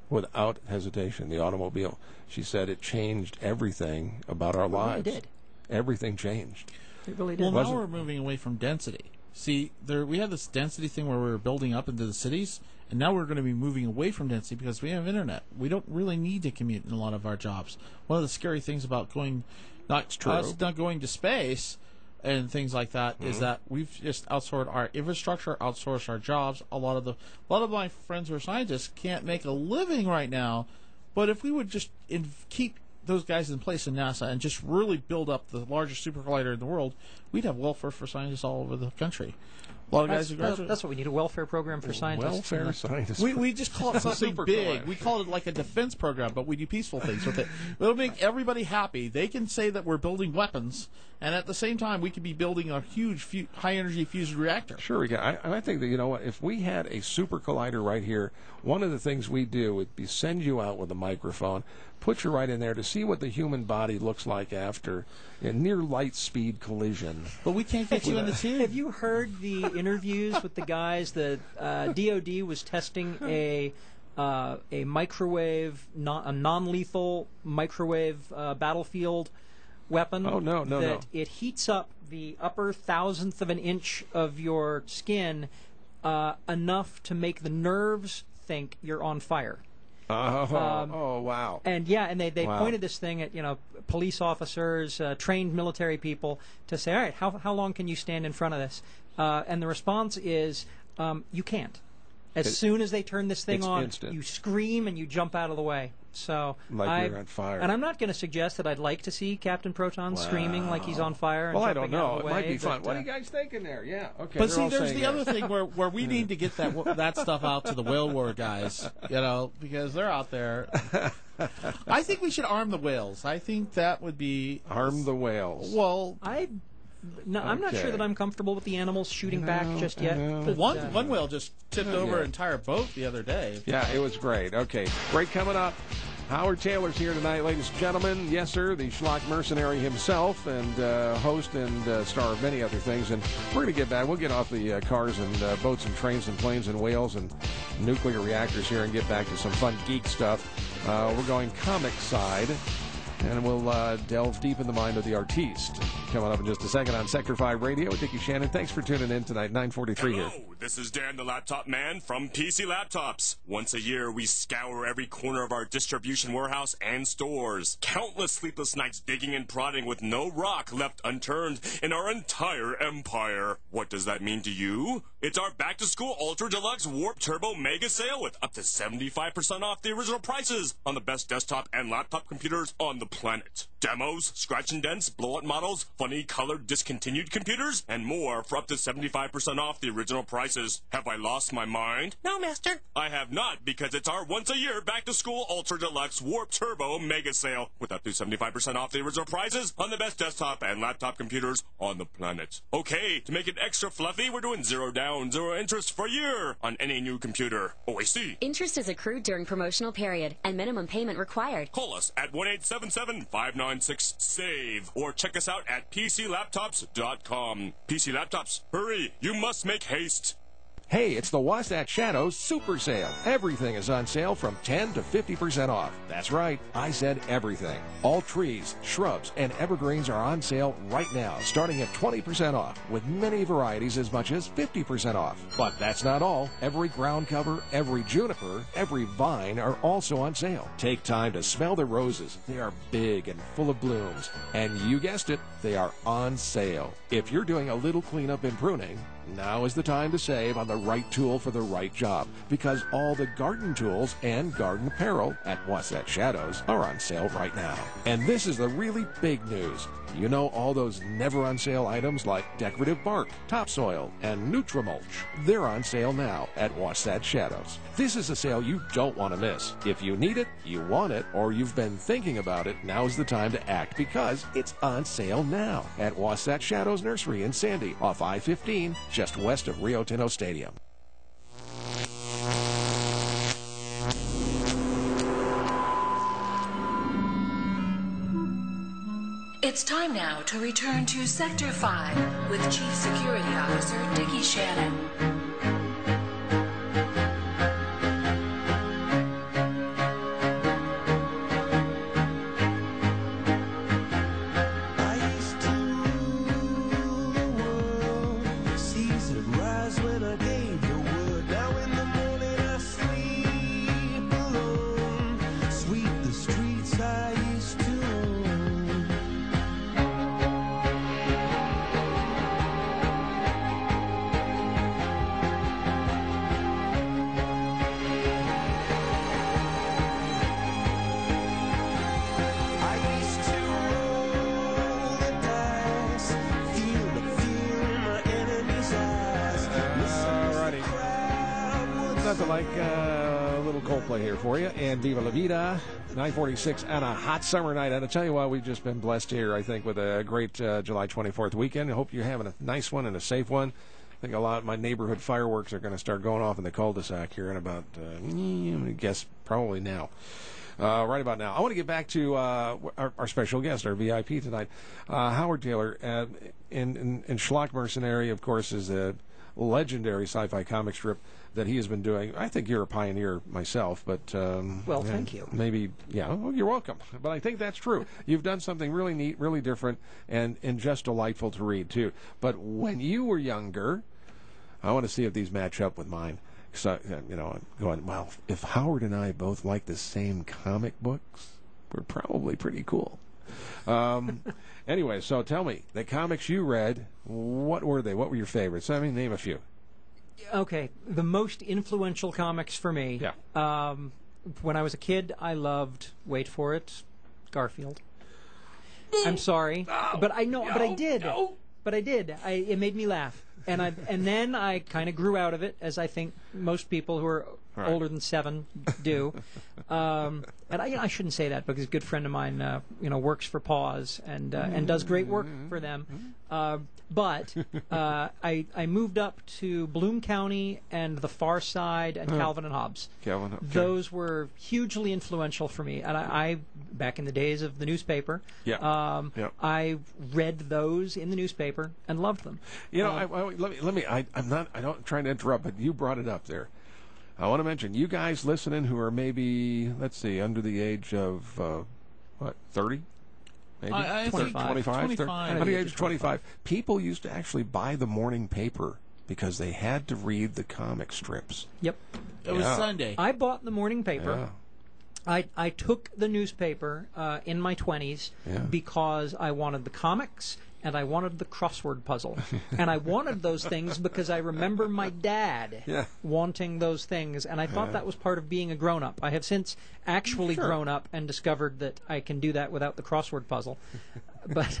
Without hesitation, the automobile. She said it changed everything about our It really lives. did. Everything changed. It really did. Well, now we're moving away from density. See, there we had this density thing where we were building up into the cities, and now we're going to be moving away from density because we have internet. We don't really need to commute in a lot of our jobs. One of the scary things about going, not true. us not going to space and things like that, is Mhm. that we've just outsourced our infrastructure, outsourced our jobs. A lot of the, a lot of my friends who are scientists can't make a living right now. But if we would just in, keep those guys in place in NASA and just really build up the largest super collider in the world, we'd have welfare for scientists all over the country. A lot of That's, guys who that's, graduate. that's what we need a welfare program for scientists. Welfare scientists. We, we just call it something Super big. collider. We call it like a defense program, but we do peaceful things with it. It'll make everybody happy. They can say that we're building weapons, and at the same time, we could be building a huge fu- high energy fusion reactor. Sure, we can. I, I think that you know what? If we had a super collider right here, one of the things we do would be send you out with a microphone, put you right in there to see what the human body looks like after a near light speed collision. But we can't get you in the tube. Have you heard the interviews with the guys that uh, DoD was testing a uh, a microwave, non, a non-lethal microwave uh, battlefield weapon? Oh, no, no, that no. It heats up the upper thousandth of an inch of your skin uh, enough to make the nerves think you're on fire. Oh, Um, oh wow. And yeah, and they, they Wow. pointed this thing at you know police officers, uh, trained military people to say, all right, how how long can you stand in front of this? Uh, and the response is, um, you can't. As It- soon as they turn this thing on, instant. you scream and you jump out of the way. So Like I, you're on fire. And I'm not going to suggest that I'd like to see Captain Proton screaming like he's on fire. And Well, I don't jumping out know. of It the might way, be fun. but, What uh, are you guys thinking there? Yeah. Okay. But see, there's the yes. other thing where, where we need to get that that stuff out to the whale war guys, you know, because they're out there. I think we should arm the whales. I think that would be Arm the whales. well. I no, I'm not sure that I'm comfortable with the animals shooting back just yet. but, One uh, one whale just tipped over Yeah. an entire boat the other day. Yeah, it was great. Okay, break coming up. Howard Tayler's here tonight, ladies and gentlemen. Yes, sir, the Schlock mercenary himself, and uh, host and uh, star of many other things. And we're going to get back. We'll get off the uh, cars and uh, boats and trains and planes and whales and nuclear reactors here and get back to some fun geek stuff. Uh, we're going comic side. And we'll uh, delve deep in the mind of the artiste. Coming up in just a second on Sector 5 Radio with Dickie Shannon. Thanks for tuning in tonight, 943 here. Hello, this is Dan the Laptop Man from PC Laptops. Once a year, we scour every corner of our distribution warehouse and stores. Countless sleepless nights digging and prodding with no rock left unturned in our entire empire. What does that mean to you? It's our back to school Ultra Deluxe Warp Turbo Mega Sale with up to 75% off the original prices on the best desktop and laptop computers on the planet. Demos, scratch and dents, blow out models, funny colored discontinued computers, and more for up to 75% off the original prices. Have I lost my mind? No, master. I have not because it's our once a year back to school Ultra Deluxe Warp Turbo Mega Sale with up to 75% off the original prices on the best desktop and laptop computers on the planet. Okay, to make it extra fluffy, we're doing zero down, zero interest for a year on any new computer. OAC. Interest is accrued during promotional period and minimum payment required. Call us at 1 877 596 SAVE or check us out at PCLaptops.com. PC Laptops, hurry! You must make haste! Hey, it's the Wasatch Shadows Super Sale. Everything is on sale from 10 to 50% off. That's right, I said everything. All trees, shrubs, and evergreens are on sale right now, starting at 20% off, with many varieties as much as 50% off. But that's not all. Every ground cover, every juniper, every vine are also on sale. Take time to smell the roses. They are big and full of blooms. And you guessed it, they are on sale. If you're doing a little cleanup and pruning, now is the time to save on the right tool for the right job because all the garden tools and garden apparel at Wasatch Shadows are on sale right now. And this is the really big news. You know all those never on sale items like decorative bark, topsoil, and Nutrimulch. They're on sale now at Wasatch Shadows. This is a sale you don't want to miss. If you need it, you want it, or you've been thinking about it, now's the time to act because it's on sale now at Wasatch Shadows Nursery in Sandy off I-15, just west of Rio Tinto Stadium. It's time now to return to Sector 5 with Chief Security Officer Dickie Shannon. Here for you. And Viva La Vida, 946 on a hot summer night. And I tell you what, we've just been blessed here, I think, with a great uh, July 24th weekend. I hope you're having a nice one and a safe one. I think a lot of my neighborhood fireworks are going to start going off in the cul-de-sac here in about, uh, to guess, probably now. Uh, right about now. I want to get back to uh, our, our special guest, our VIP tonight, uh, Howard Tayler. Uh, in, in, Mercenary, of course, is a legendary sci-fi comic strip that he has been doing. I think you're a pioneer myself, but um, Well, yeah, thank you. Maybe, yeah. Well, you're welcome. But I think that's true. You've done something really neat, really different, and and just delightful to read too. But when you were younger, I want to see if these match up with mine. So you know, I'm going well. If Howard and I both like the same comic books, we're probably pretty cool. Um, anyway, so tell me the comics you read. What were they? What were your favorites? I mean, name a few. Okay, the most influential comics for me. Yeah. Um, when I was a kid, I loved. Wait for it, Garfield. I'm sorry, but I know, but I did. But I did. I, it made me laugh, and I and then I kind of grew out of it, as I think most people who are Right. older than seven do. um, and I, I shouldn't say that because a good friend of mine, uh, you know, works for Paws and uh, and does great work for them. Uh, but uh, I I moved up to Bloom County and the Far Side and. Calvin and Hobbes. Calvin, okay. Those were hugely influential for me, and I, I back in the days of the newspaper. Yeah. Um, Yeah. I read those in the newspaper and loved them. You know, Uh, I, I, let me let me. I, I'm not. I don't trying to interrupt, but you brought it up there. I want to mention you guys listening who are maybe let's see under the age of uh, what thirty. Maybe I- I think 25, 25, 25. By the age of 25, people used to actually buy the morning paper because they had to read the comic strips. Yep. It was Sunday. I bought the morning paper. Yeah. I, I took the newspaper uh, in my 20s Yeah. because I wanted the comics and I wanted the crossword puzzle. and I wanted those things because I remember my dad Yeah. wanting those things. And I thought Yeah. that was part of being a grown up. I have since actually Sure. grown up and discovered that I can do that without the crossword puzzle. but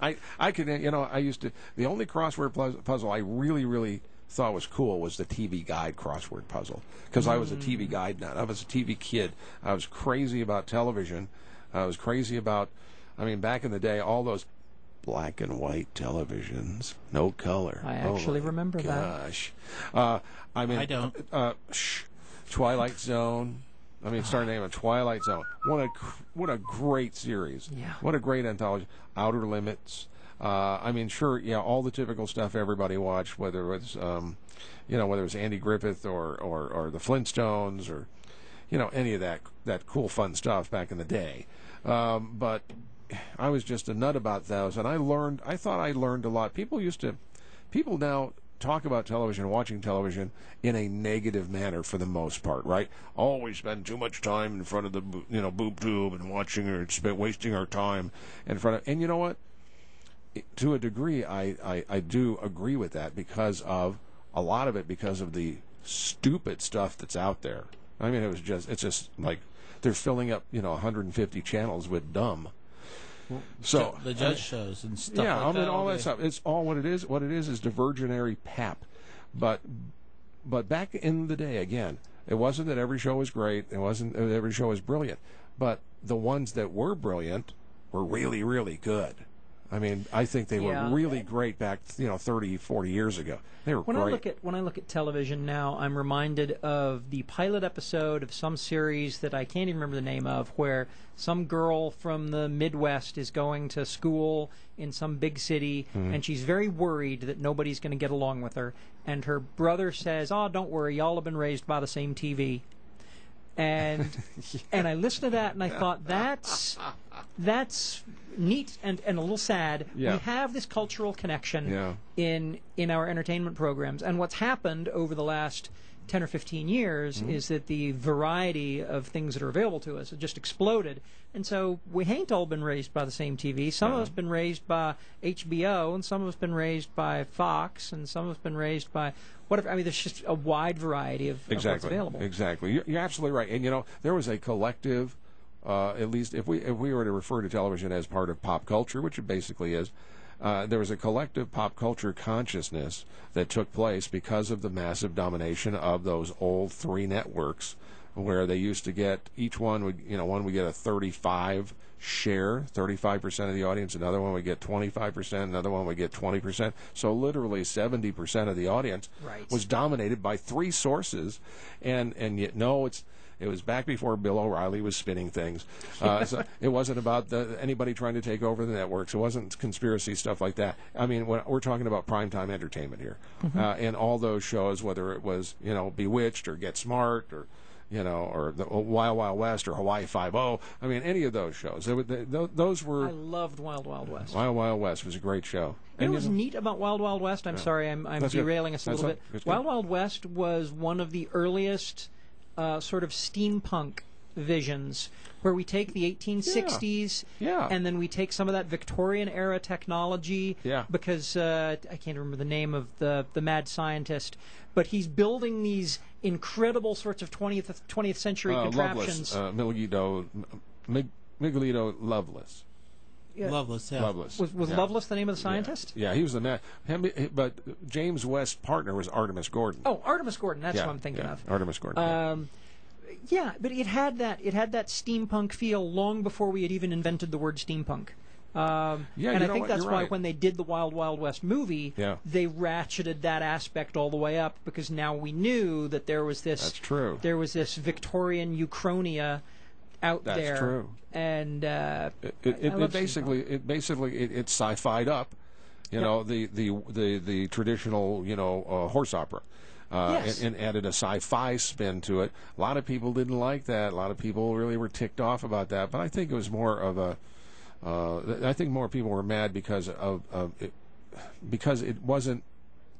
I I could you know I used to the only crossword puzzle I really really thought was cool was the TV guide crossword puzzle because I was a TV mm. guide nut. I was a TV kid. I was crazy about television. I was crazy about I mean back in the day all those black and white televisions, no color. I Oh actually my remember that. gosh. Uh, I mean I don't. Uh, shh, Twilight Zone. I mean, start naming Twilight Zone. What a what a great series. Yeah. What a great anthology. Outer Limits. Uh, I mean, sure, yeah, all the typical stuff everybody watched, whether it was, um, you know, whether it was Andy Griffith or, or, or the Flintstones or, you know, any of that that cool fun stuff back in the day. Um, but I was just a nut about those, and I learned. I thought I learned a lot. People used to, people now talk about television, watching television in a negative manner for the most part, right? Oh, we spend too much time in front of the you know boob tube and watching or wasting our time in front of. And you know what? to a degree, I, I, I do agree with that because of a lot of it because of the stupid stuff that's out there. I mean, it was just it's just like they're filling up you know 150 channels with dumb. So the judge shows and stuff yeah, like I mean all that stuff. It's all what it is. What it is is diversionary pap. But but back in the day, again, it wasn't that every show was great. It wasn't that every show was brilliant. But the ones that were brilliant were really really good. I mean, I think they Yeah. were really great back, you know, 30, 40 years ago. They were when great. I look at when I look at television now, I'm reminded of the pilot episode of some series that I can't even remember the name of, where some girl from the Midwest is going to school in some big city, Mhm. and she's very worried that nobody's going to get along with her. And her brother says, "Oh, don't worry, y'all have been raised by the same TV." And and I listened to that and I thought that's that's neat and, and a little sad. Yeah. We have this cultural connection Yeah. in in our entertainment programs. And what's happened over the last 10 or 15 years Mm-hmm. is that the variety of things that are available to us have just exploded. And so we ain't all been raised by the same TV. Some of us been raised by HBO, and some of us been raised by Fox, and some of us been raised by whatever. I mean, there's just a wide variety of, of what's exactly available. exactly you're, you're absolutely right and you know there was a collective uh, at least if we if we were to refer to television as part of pop culture which it basically is uh, there was a collective pop culture consciousness that took place because of the massive domination of those old three networks where they used to get each one would you know one would get a 35 share 35% of the audience another one would get 25% another one would get 20% so literally 70% of the audience Right. was dominated by three sources and and yet no it's it was back before Bill O'Reilly was spinning things. Uh, so it wasn't about the, anybody trying to take over the networks. It wasn't conspiracy stuff like that. I mean, when, we're talking about primetime entertainment here, Mhm. uh, and all those shows, whether it was you know Bewitched or Get Smart or you know or the Wild Wild West or Hawaii Five O. I mean, any of those shows. They, they, those were I loved Wild Wild West. Wild Wild West was a great show. You know And, what's neat about Wild Wild West? I'm Yeah. sorry, I'm, I'm derailing us a That's little bit. Wild Wild West was one of the earliest uh, sort of steampunk visions where we take the 1860s Yeah. and then we take some of that Victorian era technology Yeah. because uh, I can't remember the name of the the mad scientist but he's building these incredible sorts of 20th 20th century uh, contraptions uh, Miguelito, Mig, Miguelito Lovelace. Yeah. Loveless, yeah. Lovelace. was, was Yeah. Lovelace the name of the scientist Yeah, he was the man. Him, but James West's partner was Artemus Gordon. Oh, Artemus Gordon. That's Yeah, what I'm thinking yeah, of. Artemus Gordon. yeah. Um, yeah, but it had that it had that steampunk feel long before we had even invented the word steampunk. Um, Yeah, and you I know think what, that's you're why right. when they did the Wild Wild West movie, Yeah. they ratcheted that aspect all the way up because now we knew that there was this That's true. there was this Victorian Uchronia out That's there, true. and uh, It, it, it, basically, it basically, it, it sci-fied up You know, the, the the the traditional you know uh, horse opera. Uh, Yes. and, and added a sci-fi spin to it. A lot of people didn't like that. A lot of people really were ticked off about that. But I think it was more of a. Uh, I think more people were mad because of, of it, because it wasn't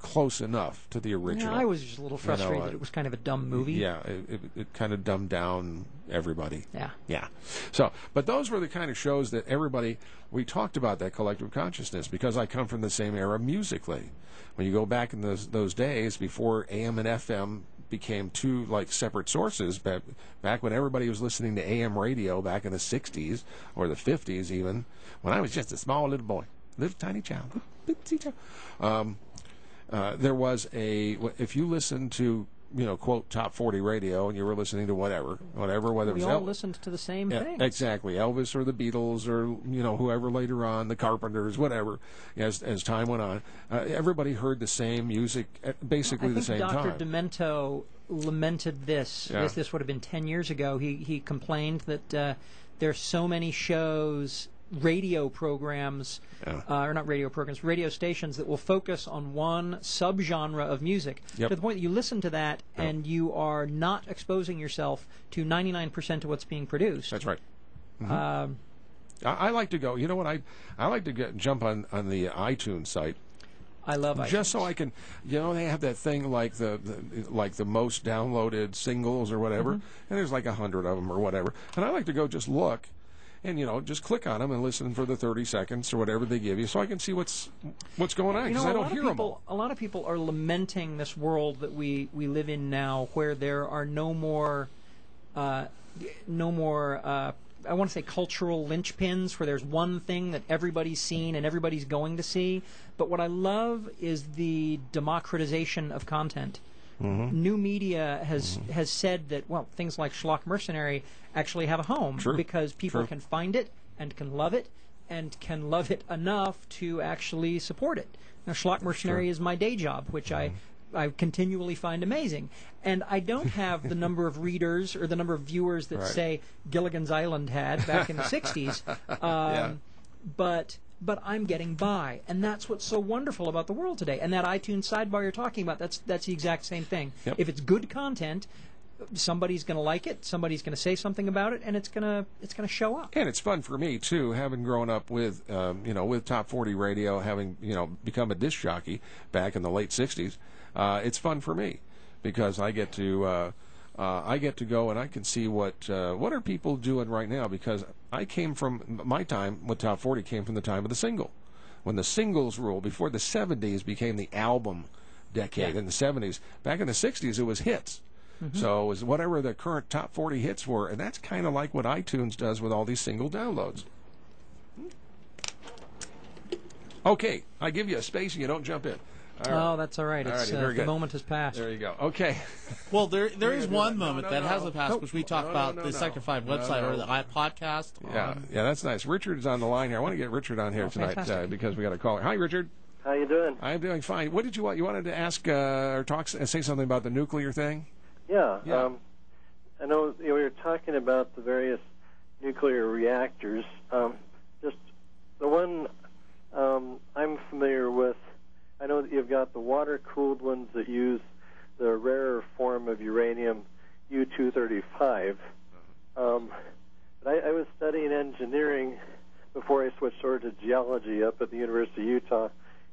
close enough to the original. Yeah, I was just a little You know, frustrated. uh, it was kind of a dumb movie. Yeah, it, it, it kind of dumbed down everybody. Yeah. Yeah. So, but those were the kind of shows that everybody, we talked about that collective consciousness because I come from the same era musically. When you go back in those, those days before AM and FM became two like separate sources, back, back when everybody was listening to AM radio back in the 60s or the 50s even, when I was just a small little boy, little tiny child, little. Um, uh, there was a if you listened to you know quote top 40 radio and you were listening to whatever whatever whether it we was all El- listened to the same yeah, thing. exactly Elvis or the Beatles or you know whoever later on the Carpenters whatever as as time went on uh, everybody heard the same music at basically I the think same Dr. time Demento lamented this. Yeah. This this would have been ten years ago. He he complained that uh, there's so many shows, radio programs, Yeah. uh, or not radio programs, radio stations that will focus on one subgenre of music Yep. to the point that you listen to that Yep. and you are not exposing yourself to 99% of what's being produced. that's right Mhm. Um, I, I like to go you know what I I like to get jump on on the iTunes site I love just so I can, you know, they have that thing like the, the like the most downloaded singles or whatever, Mhm. and there's like a hundred of them or whatever, and I like to go just look, and you know, just click on them and listen for the thirty seconds or whatever they give you, so I can see what's what's going on You because know, I don't hear of them. A lot of people are lamenting this world that we, we live in now, where there are no more, uh, no more. Uh, I want to say cultural linchpins, where there's one thing that everybody's seen and everybody's going to see. But what I love is the democratization of content. Mm-hmm. New media has has said that well, things like Schlock Mercenary actually have a home True. because people True. can find it and can love it and can love it enough to actually support it. Now, Schlock Mercenary Sure. is my day job, which I I continually find amazing, and I don't have the number of readers or the number of viewers that Right. say Gilligan's Island had back in the '60s. Um, Yeah. But but I'm getting by, and that's what's so wonderful about the world today. And that iTunes sidebar you're talking about, that's that's the exact same thing. Yep. If it's good content, somebody's going to like it, somebody's going to say something about it, and it's going to it's going to show up. And it's fun for me too, having grown up with, um, you know, with top forty radio, having you know become a disc jockey back in the late '60s. Uh, it's fun for me because I get to, uh, uh, I get to go and I can see what uh, what are people doing right now because I came from my time with top forty came from the time of the single, when the singles rule before the '70s became the album decade Yeah. in the '70s. Back in the '60s, it was hits. Mhm. So it was whatever the current top 40 hits were, and that's kind of like what iTunes does with all these single downloads. Okay, I give you a space and you don't jump in. All right. Oh, that's all right. It's, Alrighty, uh, the moment has passed. There you go. Okay. Well, there there We're is gonna do one that. No, moment no, that no. hasn't passed, Nope. which we talked No, about no, the no. Sector Five No, website or the i- podcast. Yeah, um, yeah, that's nice. Richard's on the line here. I want to get Richard on here Oh, tonight uh, because we got a caller. Hi, Richard. How you doing? I'm doing fine. What did you want? You wanted to ask uh, or talk, say something about the nuclear thing? Yeah. Yeah. Um, I know you know, we were talking about the various nuclear reactors. Um, just the one um, I'm familiar with. I know that you've got the water-cooled ones that use the rarer form of uranium, U-235. Um, but I, I was studying engineering before I switched over to geology up at the University of Utah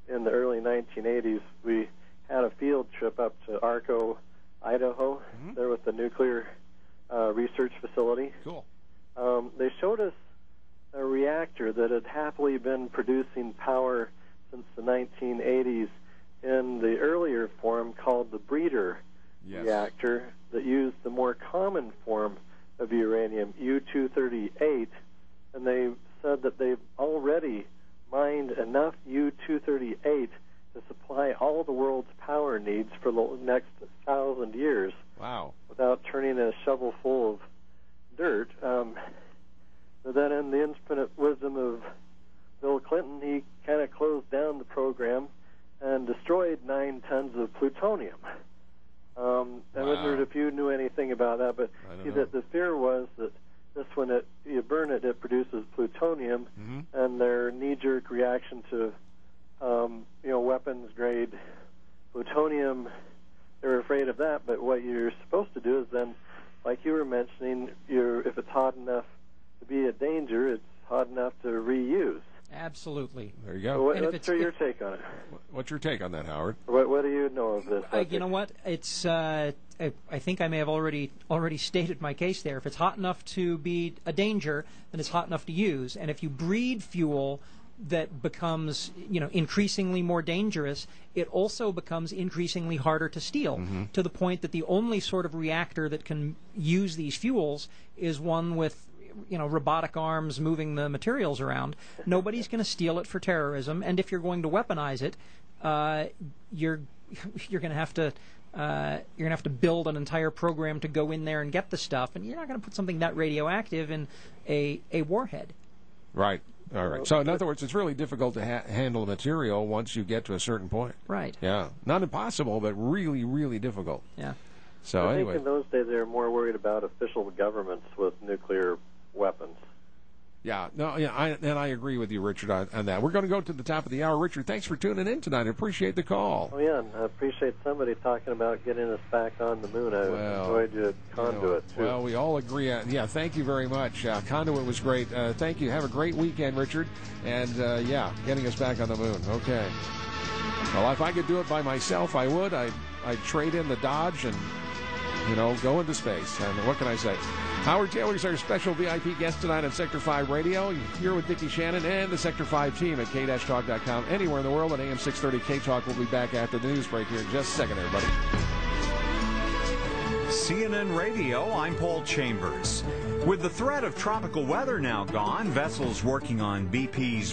in the early 1980s. We had a field trip up to Arco, Idaho, there with the nuclear uh, research facility. Cool. Um, they showed us a reactor that had happily been producing power since the 1980s in the earlier form called the breeder Yes. reactor that used the more common form of uranium, U-238, and they said that they've already mined enough U-238 to supply all the world's power needs for the next thousand years Wow. without turning a shovel full of dirt. Um, but then, in the infinite wisdom of Bill Clinton, he kind of closed down the program and destroyed nine tons of plutonium. Um, I Wow. wondered if you knew anything about that, but see, that the fear was that this, when it you burn it, it produces plutonium, Mhm. and their knee-jerk reaction to um, you know, weapons grade plutonium. They're afraid of that, but what you're supposed to do is then, like you were mentioning, you're if it's hot enough to be a danger, it's hot enough to reuse. Absolutely. There you go. what, And if let's it's- hear your take on it. What's your take on that, Howard? What, what do you know of this? Uh, you know what? It's. Uh, I, I think I may have already already stated my case there. If it's hot enough to be a danger, then it's hot enough to use. And if you breed fuel that becomes, you know, increasingly more dangerous, it also becomes increasingly harder to steal. To the point that the only sort of reactor that can use these fuels is one with you know robotic arms moving the materials around. Nobody's going to steal it for terrorism, and if you're going to weaponize it, uh, you're you're going to have to uh, you're going to have to build an entire program to go in there and get the stuff, and you're not going to put something that radioactive in a a warhead. Right. All right. So, in other words, it's really difficult to ha- handle material once you get to a certain point. Right. Yeah. Not impossible, but really, really difficult. Yeah. So, I anyway. think in those days they were more worried about official governments with nuclear weapons. Yeah, no, yeah, I, and I agree with you, Richard, on, on that. We're going to go to the top of the hour. Richard, thanks for tuning in tonight. I appreciate the call. Oh yeah, I appreciate somebody talking about getting us back on the moon. I Well, enjoyed your conduit too. Well, we all agree. On, yeah, thank you very much. Uh, Conduit was great. Uh, thank you. Have a great weekend, Richard. And uh, yeah, getting us back on the moon. Okay. Well, if I could do it by myself, I would. I I'd trade in the Dodge and you know go into space. And what can I say? Howard Tayler is our special VIP guest tonight on Sector 5 Radio. You're here with Dickie Shannon and the Sector 5 team at k-talk.com. Anywhere in the world at AM 630 K-Talk. We'll be back after the news break here in just a second, everybody. CNN Radio, I'm Paul Chambers. With the threat of tropical weather now gone, vessels working on BP's